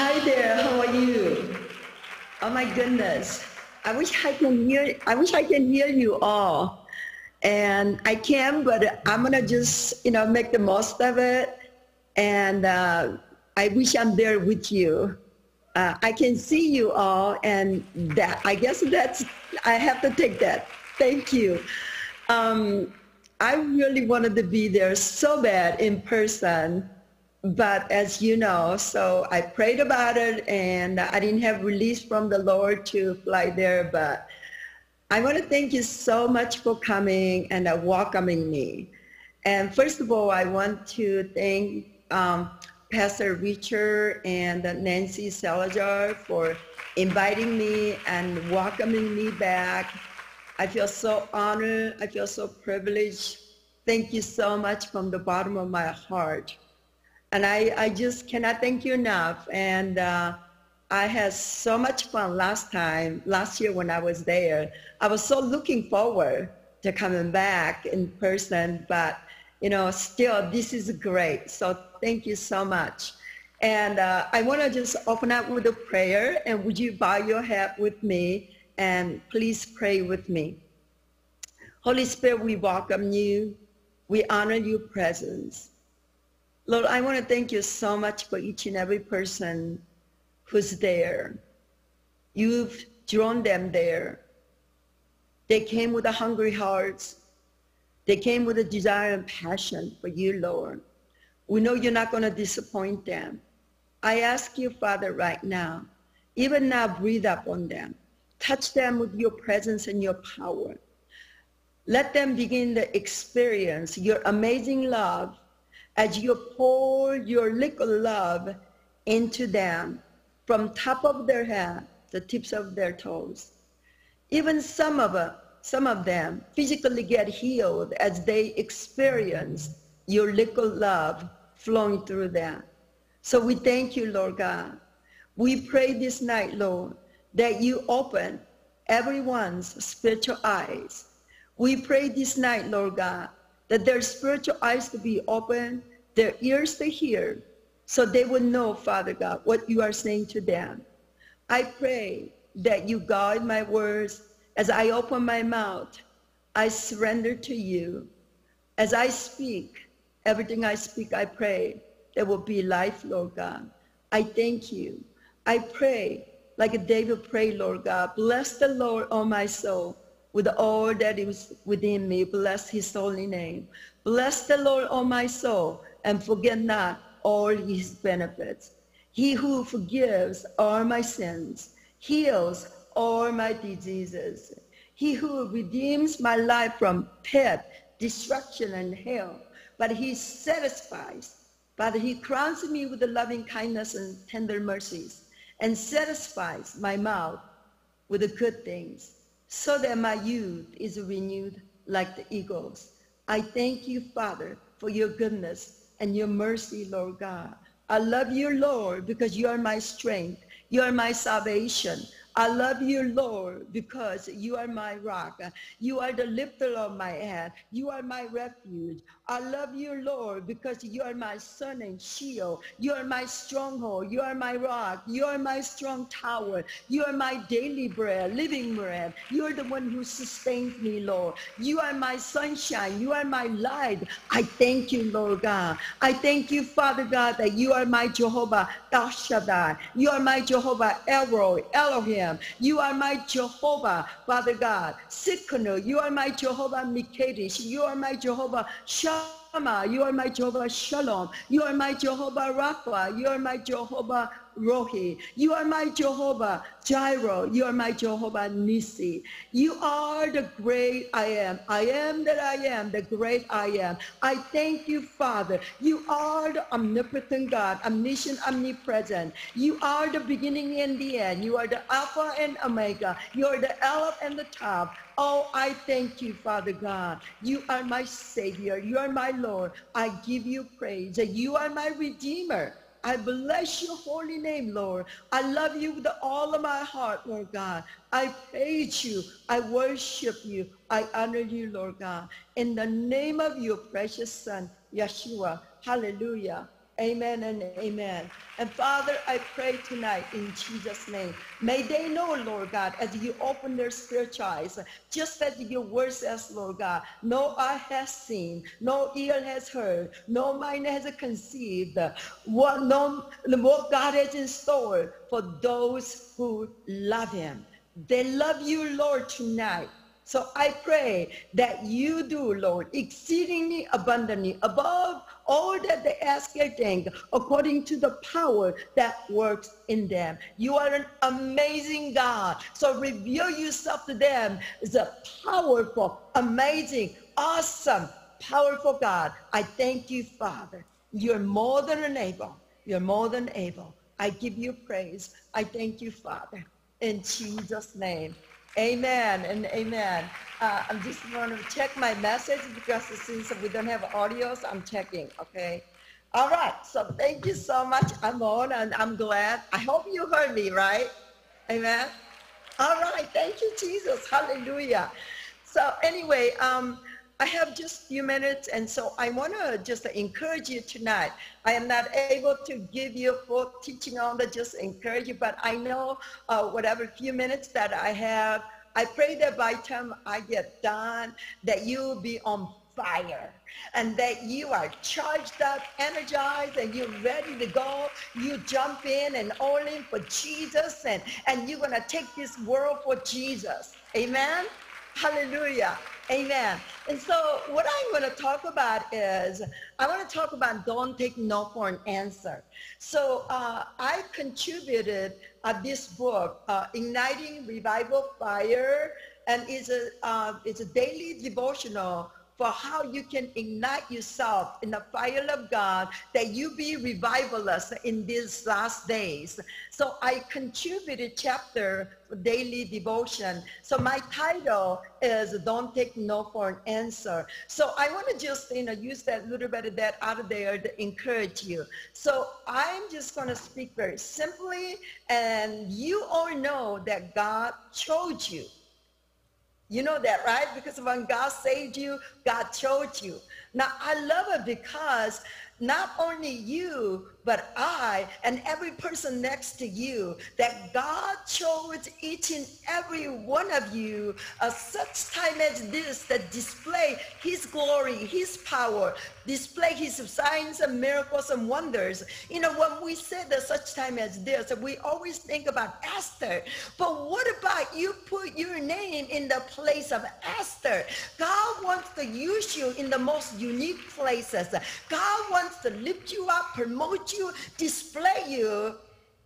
Hi there, how are you? Oh my goodness. I wish I can hear I wish I can hear you all. And I can, but I'm gonna just, you know, make the most of it. And uh, I wish I'm there with you. Uh, I can see you all, and that I guess that's I have to take that. Thank you. Um, I really wanted to be there so bad in person, but as you know, so I prayed about it and I didn't have release from the Lord to fly there, but I want to thank you so much for coming and uh, welcoming me. And first of all, I want to thank um, Pastor Richard and Nancy Salazar for inviting me and welcoming me back I feel so honored. I feel so privileged. Thank you so much from the bottom of my heart. And I, I just cannot thank you enough. And uh, I had so much fun last time, last year when I was there. I was so looking forward to coming back in person, but you know, still this is great. So thank you so much. And uh, I want to just open up with a prayer and would you bow your head with me and please pray with me. Holy Spirit, we welcome you. We honor your presence. Lord, I want to thank you so much for each and every person who's there. You've drawn them there. They came with a hungry hearts. They came with a desire and passion for you, Lord. We know you're not going to disappoint them. I ask you, Father, right now, even now, breathe upon them. Touch them with your presence and your power. Let them begin to experience your amazing love as you pour your liquid love into them from top of their head to tips of their toes. Even some of, uh, some of them physically get healed as they experience your liquid love flowing through them. So we thank you, Lord God. We pray this night, Lord, that you open everyone's spiritual eyes. We pray this night, Lord God, that their spiritual eyes to be open, their ears to hear, so they will know, Father God, what you are saying to them. I pray that you guide my words as I open my mouth. I surrender to you. As I speak, everything I speak, I pray there will be life, Lord God. I thank you. I pray like David prayed, Lord God, bless the Lord, O my soul, with all that is within me. Bless his holy name. Bless the Lord, O my soul, and forget not all his benefits. He who forgives all my sins, heals all my diseases. He who redeems my life from death, destruction, and hell. But he satisfies, but he crowns me with the loving kindness and tender mercies and satisfies my mouth with the good things, so that my youth is renewed like the eagles. I thank you, Father, for your goodness and your mercy, Lord God. I love you, Lord, because you are my strength. You are my salvation. I love you, Lord, because you are my rock. You are the lifter of my head. You are my refuge. I love you, Lord, because you are my sun and shield. You are my stronghold. You are my rock. You are my strong tower. You are my daily bread, living bread. You are the one who sustains me, Lord. You are my sunshine. You are my light. I thank you, Lord God. I thank you, Father God, that you are my Jehovah El. You are my Jehovah Elroy, Elohim. You are my Jehovah, Father God. Tsidkenu, you are my Jehovah Mikadesh. You are my Jehovah Shammah. You are my Jehovah Shalom. You are my Jehovah Rapha. You are my Jehovah Rohi. You are my Jehovah Jireh. You are my Jehovah Nisi. You are the great I am. I am that I am, the great I am. I thank you, Father. You are the omnipotent God, omniscient, omnipresent. You are the beginning and the end. You are the Alpha and Omega. You are the Aleph and the Tav. Oh, I thank you, Father God. You are my Savior. You are my Lord. I give you praise. You are my Redeemer. I bless your holy name, Lord. I love you with all of my heart, Lord God. I praise you. I worship you. I honor you, Lord God. In the name of your precious son, Yeshua. Hallelujah. Amen and amen. And Father, I pray tonight in Jesus' name. May they know, Lord God, as you open their spiritual eyes, just as your word says, Lord God, no eye has seen, no ear has heard, no mind has conceived what, no, what God has in store for those who love him. They love you, Lord, tonight. So I pray that you do, Lord, exceedingly abundantly above all that they ask or think, according to the power that works in them. You are an amazing God. So reveal yourself to them as a powerful, amazing, awesome, powerful God. I thank you, Father. You're more than able. You're more than able. I give you praise. I thank you, Father. In Jesus' name. Amen and amen. Uh, I'm just going to check my message because since we don't have audios, I'm checking, okay? All right, so thank you so much, Amon, and I'm glad. I hope you heard me, right? Amen? All right, thank you, Jesus. Hallelujah. So anyway, um, I have just a few minutes, and so I want to just encourage you tonight. I am not able to give you full teaching on that, just encourage you, but I know uh, whatever few minutes that I have, I pray that by time I get done, that you will be on fire and that you are charged up, energized, and you're ready to go. You jump in and all in for Jesus, and, and you're going to take this world for Jesus. Amen? Hallelujah. Amen. And so what I'm going to talk about is I want to talk about don't take no for an answer. So uh, I contributed uh, this book, uh, Igniting Revival Fire, and it's a, uh, it's a daily devotional for how you can ignite yourself in the fire of God, that you be revivalist in these last days. So I contributed chapter daily devotion. So my title is Don't Take No for an Answer. So I want to just you know use that little bit of that out of there to encourage you. So I'm just going to speak very simply, and you all know that God chose you. You know that, right? Because when God saved you, God chose you. Now, I love it because not only you, but I and every person next to you, that God chose each and every one of you at such time as this that display his glory, his power, display his signs and miracles and wonders. You know, when we say that such time as this, we always think about Esther. But what about you put your name in the place of Esther? God wants to use you in the most unique places. God wants to lift you up, promote you, display you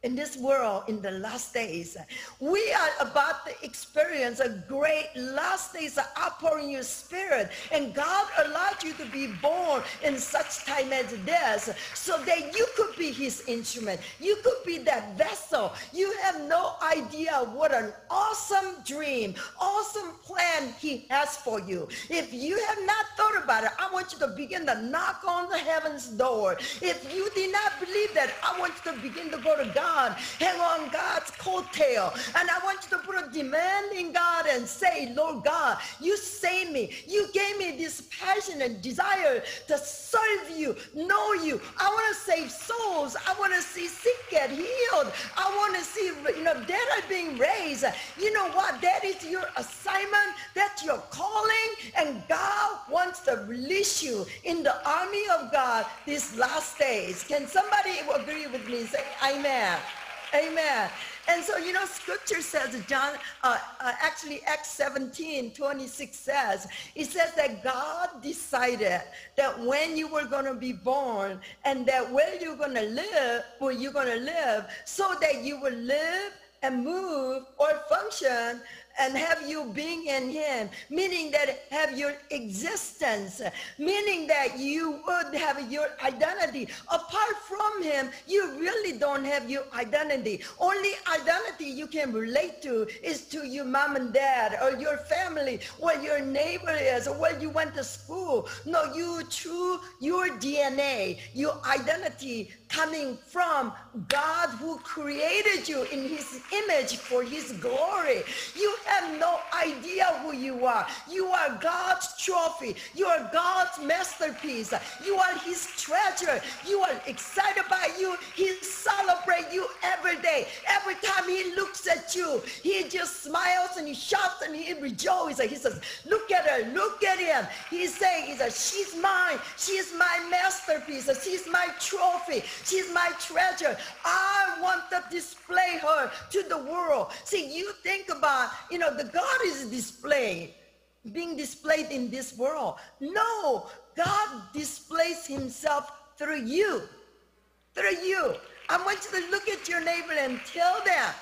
in this world in the last days. We are about to experience a great last days outpouring your spirit. And God allowed you to be born in such time as this so that you could be his instrument. You could be that vessel. You have no idea what an awesome dream, awesome plan he has for you. If you have not thought about it, I want you to begin to knock on the heaven's door. If you did not believe that, I want you to begin to go to God God, hang on God's coattail. And I want you to put a demand in God and say, Lord God, you saved me. You gave me this passion and desire to serve you, know you. I want to save souls. I want to see sick get healed. I want to see, you know, dead are being raised. You know what? That is your assignment. That's your calling. And God wants to release you in the army of God these last days. Can somebody agree with me? Say amen. Amen. And so, you know, scripture says, John, uh, uh, actually Acts 17, 26 says, it says that God decided that when you were going to be born and that where you're going to live, where you're going to live, so that you will live and move or function and have you being in him, meaning that have your existence, meaning that you would have your identity. Apart from him, you really don't have your identity. Only identity you can relate to is to your mom and dad or your family, where your neighbor is, or where you went to school. No, you true, your DNA, your identity coming from God who created you in his image for his glory. You have no idea who you are. You are God's trophy. You are God's masterpiece. You are his treasure. You are excited by you. He celebrates you every day. Every time he looks at you, he just smiles and he shouts and he rejoices. He says, look at her, look at him. He's saying, he says, she's mine. She's my masterpiece. She's my trophy. She's my treasure. I want to display her to the world. See, you think about, you know, the God is displayed, being displayed in this world. No, God displays himself through you. Through you. I want you to look at your neighbor and tell them,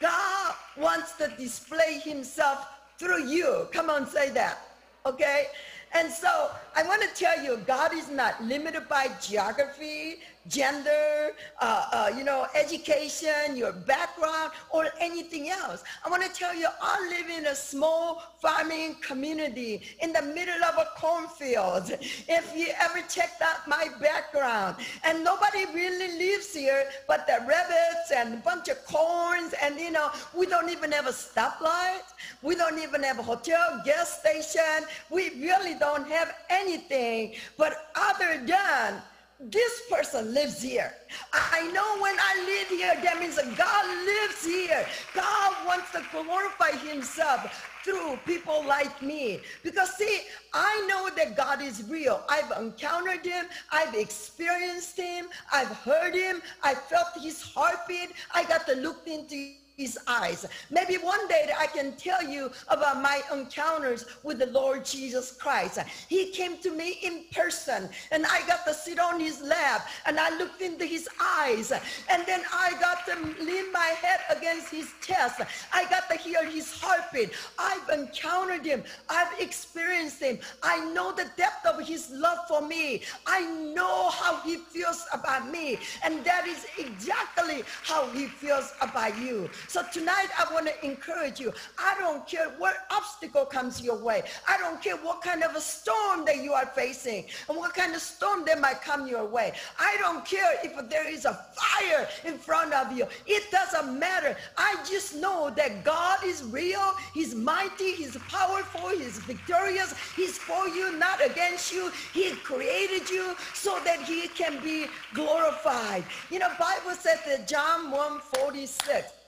God wants to display himself through you. Come on, say that. Okay? And so I want to tell you, God is not limited by geography, gender, uh, uh, you know, education, your background, or anything else. I want to tell you, I live in a small farming community in the middle of a cornfield. If you ever checked out my background, and nobody really lives here but the rabbits and a bunch of corns, and you know, we don't even have a stoplight. We don't even have a hotel, gas station. We really don't have anything but other than this person lives here. I know when I live here, that means that God lives here. God wants to glorify himself through people like me. Because see, I know that God is real. I've encountered him. I've experienced him. I've heard him. I felt his heartbeat. I got to look into his eyes. Maybe one day I can tell you about my encounters with the Lord Jesus Christ. He came to me in person and I got to sit on his lap and I looked into his eyes and then I got to lean my head against his chest. I got to hear his heartbeat. I've encountered him. I've experienced him. I know the depth of his love for me. I know how he feels about me. And that is exactly how he feels about you. So tonight I want to encourage you. I don't care what obstacle comes your way. I don't care what kind of a storm that you are facing and what kind of storm that might come your way. I don't care if there is a fire in front of you. It doesn't matter. I just know that God is real. He's mighty. He's powerful. He's victorious. He's for you, not against you. He created you so that he can be glorified. You know, Bible says that John 146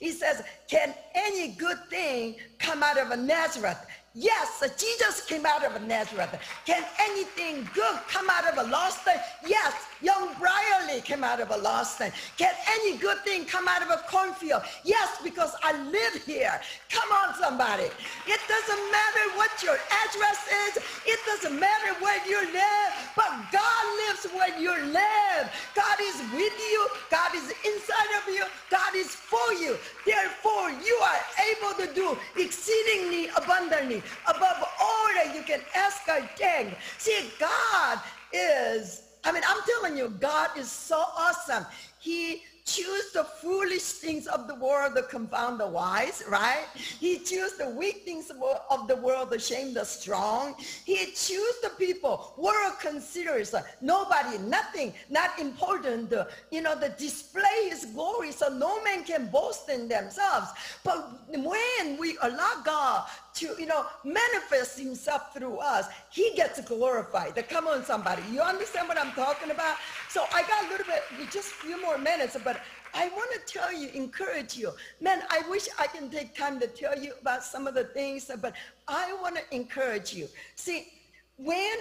he says, Can any good thing come out of Nazareth? Yes, uh, Jesus came out of Nazareth. Can anything good come out of a lost thing? Yes, young Brierly came out of a lost thing. Can any good thing come out of a cornfield? Yes, because I live here. Come on, somebody. It doesn't matter what your address is. It doesn't matter where you live, but God lives where you live. God is with you. God is inside of you. God is for you. Therefore, you are able to do exceedingly abundantly above all that you can ask or think. See, God is, I mean, I'm telling you, God is so awesome. He choose the foolish things of the world to confound the wise, right? He choose the weak things of the world to shame the strong. He choose the people world considers uh, nobody, nothing, not important, uh, you know, the display his glory so no man can boast in themselves. But when we allow God to, you know, manifest himself through us, he gets glorified. Come on, somebody. You understand what I'm talking about? So I got a little bit, just a few more minutes, but I want to tell you, encourage you. Man, I wish I can take time to tell you about some of the things, but I want to encourage you. See, when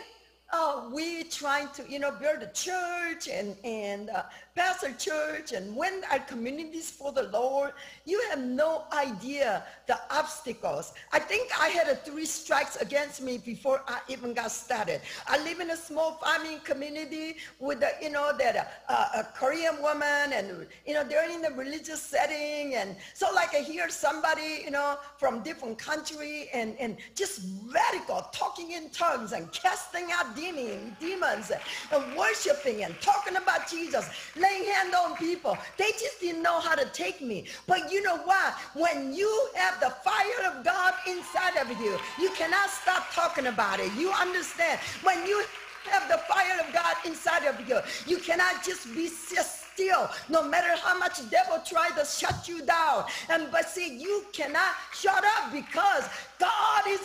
uh, we trying to, you know, build a church and, and uh, pastor church and when our communities for the Lord, you have no idea the obstacles. I think I had a three strikes against me before I even got started. I live in a small farming community with, a, you know, that uh, a Korean woman and, you know, they're in a religious setting. And so like I hear somebody, you know, from different country and, and just radical talking in tongues and casting out demon, demons and worshiping and talking about Jesus, laying hand on people. They just didn't know how to take me. But you know what? When you have the fire of God inside of you, you cannot stop talking about it. You understand? When you have the fire of God inside of you, you cannot just be just still, no matter how much devil try to shut you down. And but see, you cannot shut up because God is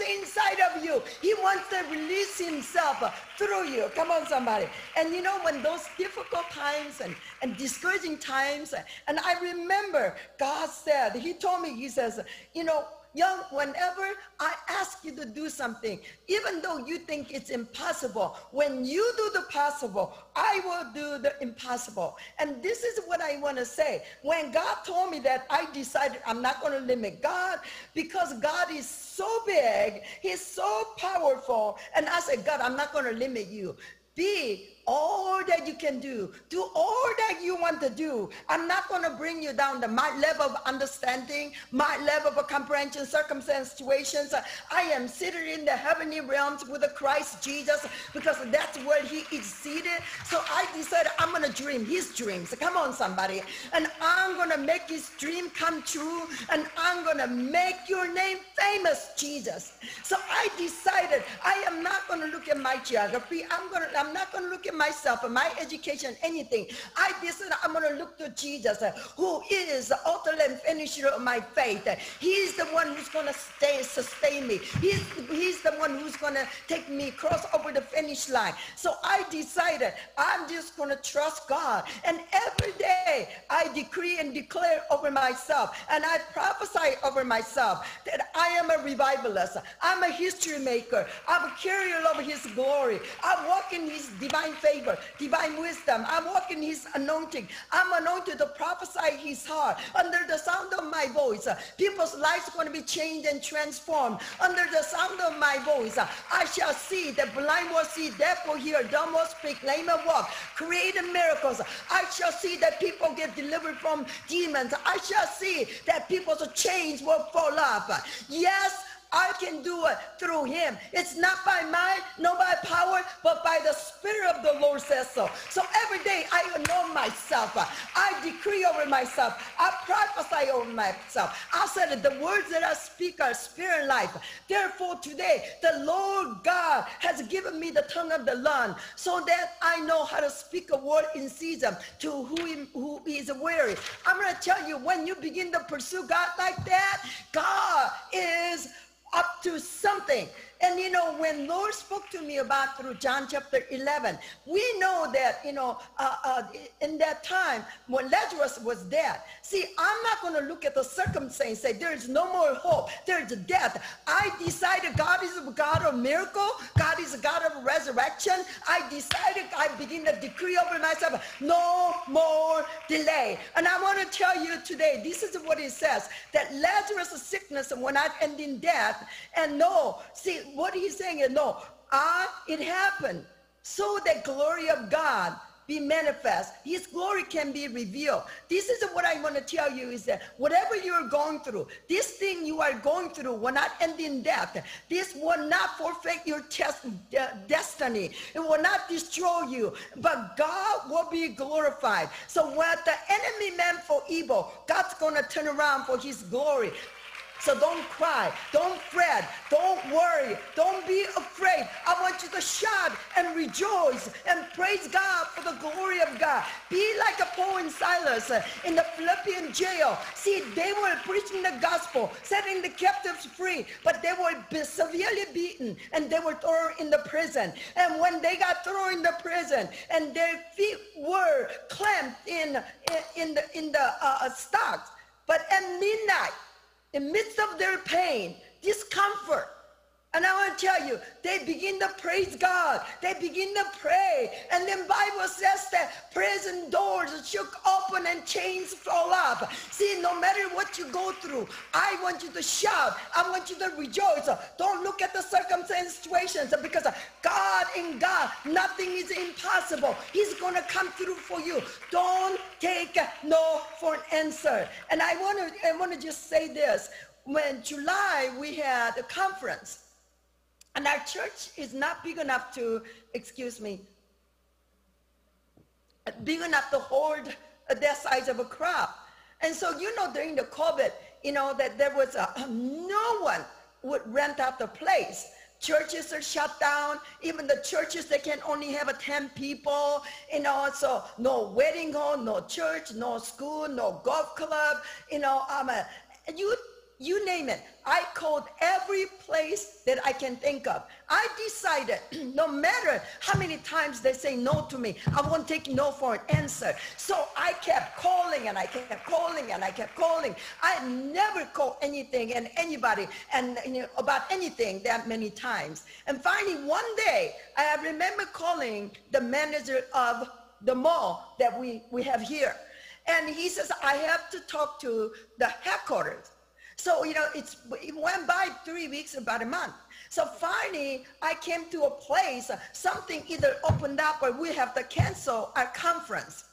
of you. He wants to release himself through you. Come on, somebody. And you know, when those difficult times and, and discouraging times, and I remember God said, He told me, He says, you know, Young, whenever I ask you to do something, even though you think it's impossible, when you do the possible, I will do the impossible. And this is what I want to say. When God told me that, I decided I'm not going to limit God because God is so big, He's so powerful. And I said, God, I'm not going to limit you. Be all that you can do. Do all that you want to do. I'm not going to bring you down to my level of understanding, my level of comprehension, circumstance, situations. I am seated in the heavenly realms with the Christ Jesus because that's where he is seated. So I decided I'm going to dream his dreams. Come on, somebody. And I'm going to make his dream come true. And I'm going to make your name famous, Jesus. So I decided I am not going to look at my geography. I'm going to, I'm not going to look at myself and my education, anything. I decided I'm going to look to Jesus, who is the author and finisher of my faith. He's the one who's going to stay, sustain me. He's, he's the one who's going to take me cross over the finish line. So I decided I'm just going to trust God. And every day I decree and declare over myself and I prophesy over myself that I am a revivalist. I'm a history maker. I'm a carrier of his glory. I walk in his divine faith favor, divine wisdom. I'm walking his anointing. I'm anointed to prophesy his heart. Under the sound of my voice, uh, people's lives are going to be changed and transformed. Under the sound of my voice, uh, I shall see the blind will see, deaf will hear, dumb will speak, lame will walk, creative miracles. I shall see that people get delivered from demons. I shall see that people's chains will fall off. Yes, I can do it through him. It's not by might, nor by power, but by the Spirit of the Lord says so. So every day I know myself. I decree over myself. I prophesy over myself. I said the words that I speak are spirit life. Therefore today, the Lord God has given me the tongue of the learned so that I know how to speak a word in season to who, who is weary. I'm going to tell you, when you begin to pursue God like that, God is up to something. And you know, when Lord spoke to me about through John chapter 11, we know that, you know, uh, uh, in that time when Lazarus was dead, see, I'm not going to look at the circumstance and say there is no more hope, there's death. I decided God is a God of miracle, God is a God of resurrection. I decided, I begin to decree over myself, no more delay. And I want to tell you today, this is what it says, that Lazarus' sickness will not end in death. And no, see, what he's saying is no, ah, it happened so that glory of God be manifest. His glory can be revealed. This is what I want to tell you is that whatever you're going through, this thing you are going through will not end in death. This will not forfeit your test, destiny. It will not destroy you, but God will be glorified. So what the enemy meant for evil, God's going to turn around for his glory. So don't cry, don't fret, don't worry, don't be afraid. I want you to shout and rejoice and praise God for the glory of God. Be like a Paul and Silas uh, in the Philippian jail. See, they were preaching the gospel, setting the captives free, but they were severely beaten and they were thrown in the prison. And when they got thrown in the prison and their feet were clamped in, in, in the, in the uh, stocks, but at midnight, in midst of their pain, discomfort. And I want to tell you, they begin to praise God. They begin to pray. And then Bible says that prison doors shook open and chains fall off. See, no matter what you go through, I want you to shout. I want you to rejoice. Don't look at the circumstances situations because God in God, nothing is impossible. He's going to come through for you. Don't take no for an answer. And I want to, I want to just say this. When July, we had a conference and our church is not big enough to, excuse me, big enough to hold that size of a crowd. And so, you know, during the COVID, you know, that there was a, no one would rent out the place. churches are shut down. Even the churches, they can only have a 10 people, you know, so no wedding hall, no church, no school, no golf club, you know, um, uh, you you name it. I called every place that I can think of. I decided no matter how many times they say no to me, I won't take no for an answer. So I kept calling and I kept calling and I kept calling. I never called anything and anybody and you know, about anything that many times. And finally one day I remember calling the manager of the mall that we, we have here. And he says, I have to talk to the headquarters. So, you know, it's, it went by three weeks, about a month. So finally, I came to a place, something either opened up or we have to cancel our conference.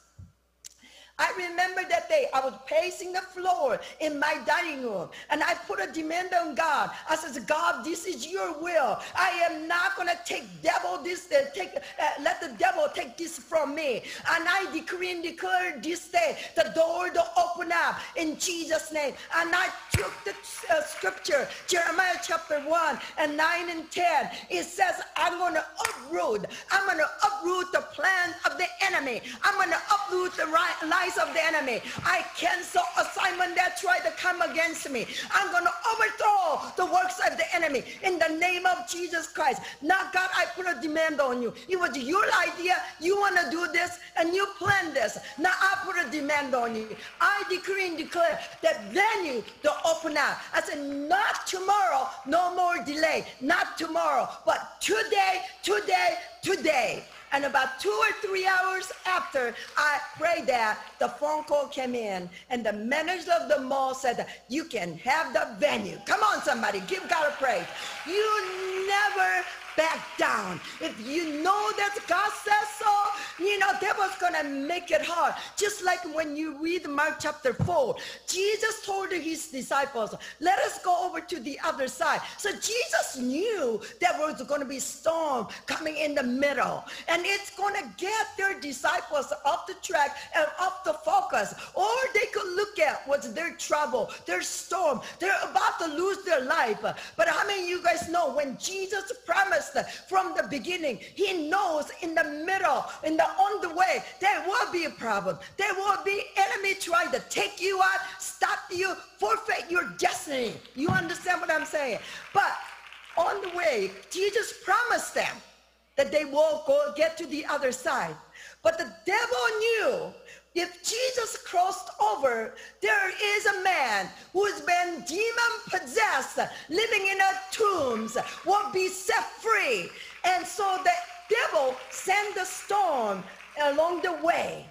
I remember that day I was pacing the floor in my dining room and I put a demand on God. I says, God, this is your will. I am not going to take devil this, uh, take, uh, let the devil take this from me. And I decree and declare this day, the door to open up in Jesus' name. And I took the uh, scripture, Jeremiah chapter 1 and 9 and 10. It says, I'm going to uproot. I'm going to uproot the plan of the enemy. I'm going to uproot the right life of the enemy. I cancel assignment that tried to come against me. I'm going to overthrow the works of the enemy in the name of Jesus Christ. Now, God, I put a demand on you. It was your idea. You want to do this and you plan this. Now, I put a demand on you. I decree and declare that venue to open up. I said, not tomorrow, no more delay. Not tomorrow, but today, today, today. And about two or three hours after I prayed that, the phone call came in and the manager of the mall said, you can have the venue. Come on, somebody, give God a praise. You never back down. If you know that God says so, you know, devil's gonna make it hard. Just like when you read Mark chapter 4, Jesus told his disciples, let us go over to the other side. So Jesus knew there was gonna be storm coming in the middle. And it's gonna get their disciples off the track and off the focus. Or they could look at what's their trouble, their storm. They're about to lose their life. But how many of you guys know when Jesus promised from the beginning. He knows in the middle, in the on the way, there will be a problem. There will be enemy trying to take you out, stop you, forfeit your destiny. You understand what I'm saying? But on the way, Jesus promised them that they will go get to the other side. But the devil knew if Jesus crossed over, there is a man who's been demon possessed, living in a tombs, will be set free. And so the devil sent the storm along the way.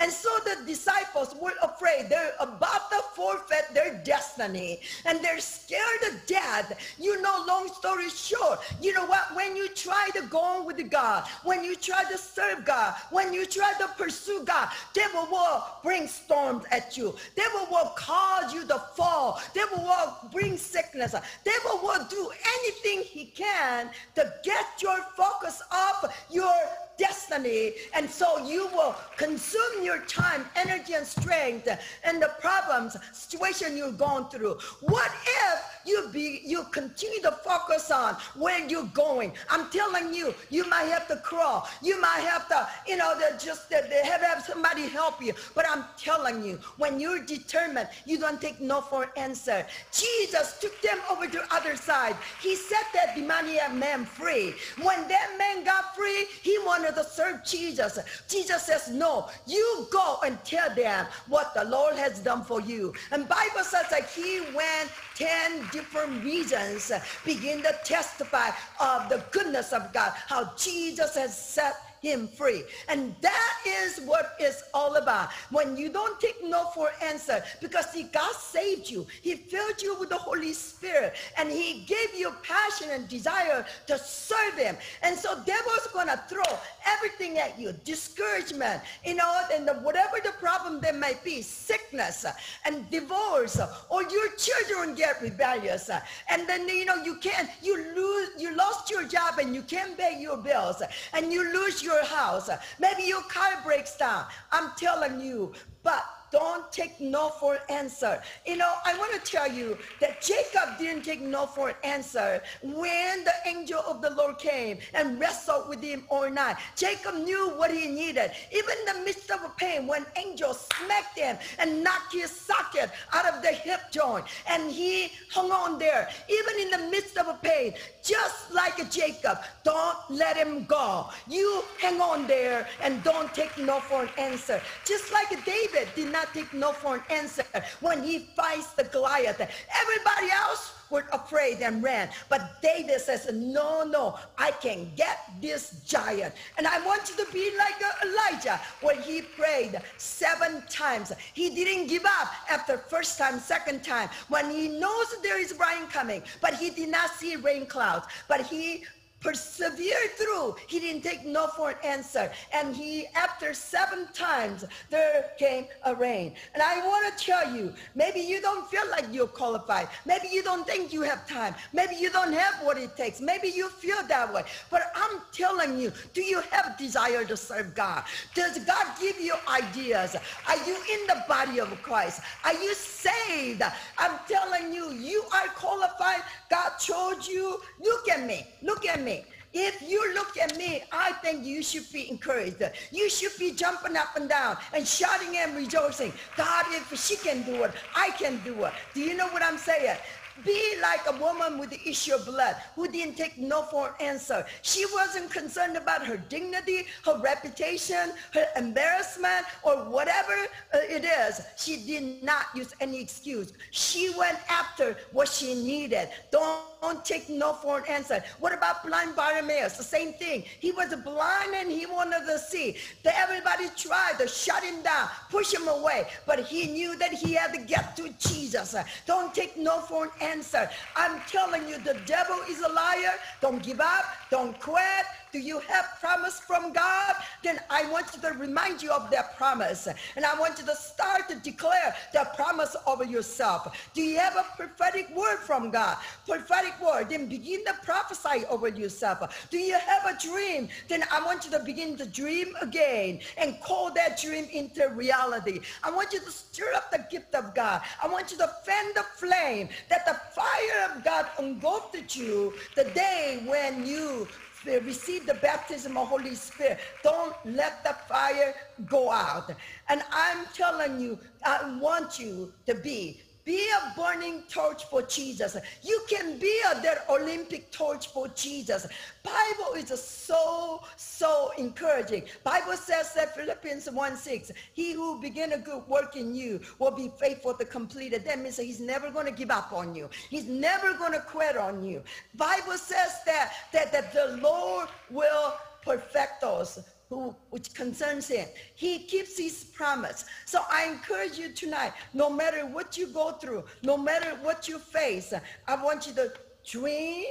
And so the disciples were afraid. They're about to forfeit their destiny and they're scared to death. You know, long story short, you know what? When you try to go on with God, when you try to serve God, when you try to pursue God, devil will bring storms at you. Devil will cause you to fall. Devil will bring sickness. Devil will do anything he can to get your focus off your destiny. And so you will consume your time, energy, and strength in the problems, situation you're going through. What if you be you continue to focus on where you're going? I'm telling you, you might have to crawl. You might have to, you know, just they have, have somebody help you. But I'm telling you, when you're determined, you don't take no for an answer. Jesus took them over to the other side. He set that demoniac man free. When that man got free, he wanted to serve Jesus. Jesus says, no, you go and tell them what the Lord has done for you. And Bible says that he went 10 different regions, begin to testify of the goodness of God, how Jesus has set him free. And that is what it's all about. When you don't take no for answer, because see, God saved you. He filled you with the Holy Spirit, and he gave you passion and desire to serve him. And so devil's gonna throw everything at you, discouragement, you know, and the, whatever the problem there might be, sickness uh, and divorce, uh, or your children get rebellious, uh, and then you know you can't, you lose, you lost your job and you can't pay your bills, and you lose your your house. Maybe your car breaks down. I'm telling you, but don't take no for an answer. You know, I want to tell you that Jacob didn't take no for an answer when the angel of the Lord came and wrestled with him all night. Jacob knew what he needed. Even in the midst of a pain, when angel smacked him and knocked his socket out of the hip joint, and he hung on there, even in the midst of a pain, just like Jacob, don't let him go. You hang on there and don't take no for an answer. Just like David did not take no for an answer when he fights the Goliath. Everybody else were afraid and ran. But David says, no, no, I can get this giant. And I want you to be like Elijah when he prayed seven times. He didn't give up after first time, second time, when he knows there is rain coming, but he did not see rain clouds, but he persevered through. He didn't take no for an answer. And he, after seven times, there came a rain. And I want to tell you, maybe you don't feel like you're qualified. Maybe you don't think you have time. Maybe you don't have what it takes. Maybe you feel that way. But I'm telling you, do you have desire to serve God? Does God give you ideas? Are you in the body of Christ? Are you saved? I'm telling you, you are qualified. God chose you. Look at me. Look at me. If you look at me, I think you should be encouraged. You should be jumping up and down and shouting and rejoicing. God, if she can do it, I can do it. Do you know what I'm saying? Be like a woman with the issue of blood who didn't take no for an answer. She wasn't concerned about her dignity, her reputation, her embarrassment, or whatever uh, it is. She did not use any excuse. She went after what she needed. Don't don't take no for an answer. What about blind Bartimaeus? The same thing. He was blind and he wanted to see. Everybody tried to shut him down, push him away, but he knew that he had to get to Jesus. Don't take no for an answer. I'm telling you, the devil is a liar. Don't give up. Don't quit. Do you have promise from God? Then I want you to remind you of that promise. And I want you to start to declare that promise over yourself. Do you have a prophetic word from God? Prophetic word. Then begin to prophesy over yourself. Do you have a dream? Then I want you to begin to dream again and call that dream into reality. I want you to stir up the gift of God. I want you to fan the flame that the fire of God engulfed you the day when you receive the baptism of Holy Spirit. Don't let the fire go out. And I'm telling you, I want you to be be a burning torch for Jesus. You can be a, that Olympic torch for Jesus. Bible is so, so encouraging. Bible says that Philippians 1, 6, he who begin a good work in you will be faithful to complete it. That means he's never going to give up on you. He's never going to quit on you. Bible says that, that, that the Lord will perfect those who, which concerns him. He keeps his promise. So I encourage you tonight, no matter what you go through, no matter what you face, I want you to dream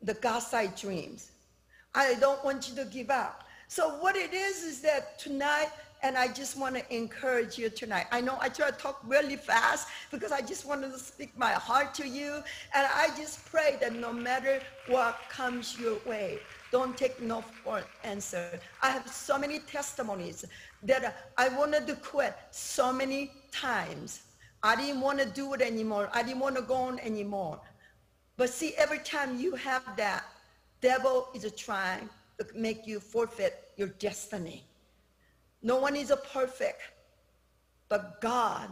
the God-side dreams. I don't want you to give up. So what it is is that tonight, and I just want to encourage you tonight. I know I try to talk really fast because I just wanted to speak my heart to you. And I just pray that no matter what comes your way, don't take no for an answer. I have so many testimonies that I wanted to quit so many times. I didn't want to do it anymore. I didn't want to go on anymore. But see, every time you have that, devil is trying to make you forfeit your destiny. No one is a perfect, but God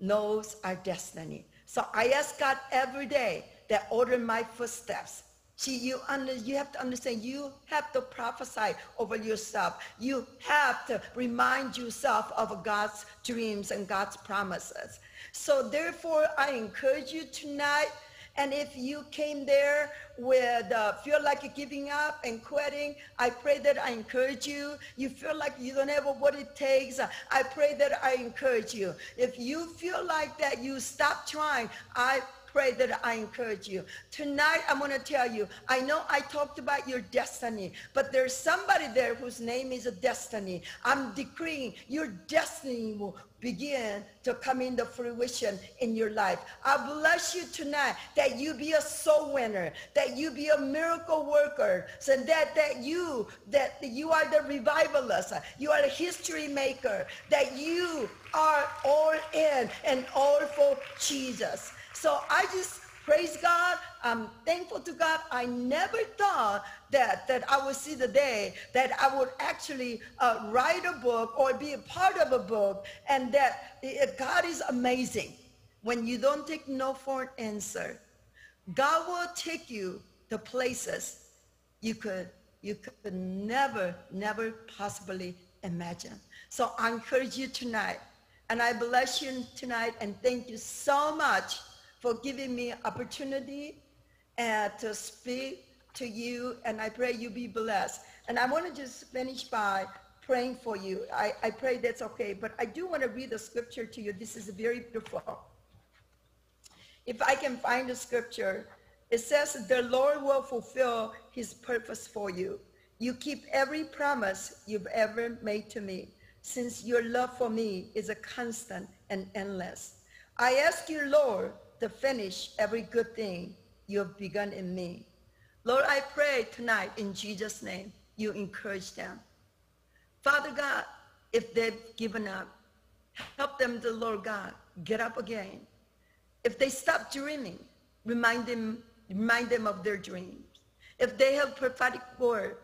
knows our destiny. So I ask God every day that order my footsteps See, you, under, you have to understand, you have to prophesy over yourself. You have to remind yourself of God's dreams and God's promises. So therefore, I encourage you tonight, and if you came there with uh, feel like giving up and quitting, I pray that I encourage you. You feel like you don't have what it takes, I pray that I encourage you. If you feel like that you stop trying, I pray that I encourage you. Tonight, I'm going to tell you, I know I talked about your destiny, but there's somebody there whose name is a destiny. I'm decreeing your destiny will begin to come into fruition in your life. I bless you tonight that you be a soul winner, that you be a miracle worker, so that, that you, that you are the revivalist, you are the history maker, that you are all in and all for Jesus. So I just praise God. I'm thankful to God. I never thought that, that I would see the day that I would actually uh, write a book or be a part of a book and that uh, God is amazing. When you don't take no for an answer, God will take you to places you could, you could never, never possibly imagine. So I encourage you tonight and I bless you tonight and thank you so much for giving me opportunity uh, to speak to you, and I pray you be blessed. And I want to just finish by praying for you. I, I pray that's okay, but I do want to read the scripture to you. This is very beautiful. If I can find the scripture, it says, the Lord will fulfill his purpose for you. You keep every promise you've ever made to me, since your love for me is a constant and endless. I ask you, Lord, to finish every good thing you have begun in me. Lord, I pray tonight in Jesus' name, you encourage them. Father God, if they've given up, help them, the Lord God, get up again. If they stop dreaming, remind them, remind them of their dreams. If they have prophetic word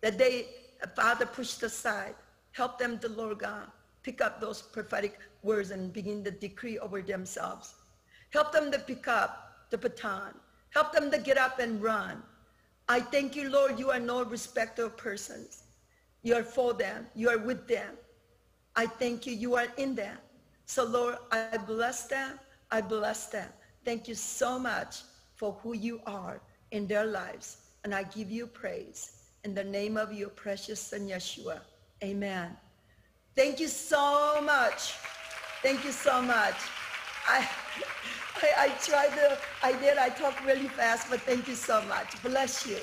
that they, Father, pushed aside, help them, the Lord God, pick up those prophetic words and begin to decree over themselves. Help them to pick up the baton. Help them to get up and run. I thank you, Lord, you are no respecter of persons. You are for them. You are with them. I thank you, you are in them. So, Lord, I bless them. I bless them. Thank you so much for who you are in their lives. And I give you praise in the name of your precious son, Yeshua. Amen. Thank you so much. Thank you so much. I, I, I tried to, I did, I talk really fast, but thank you so much. Bless you.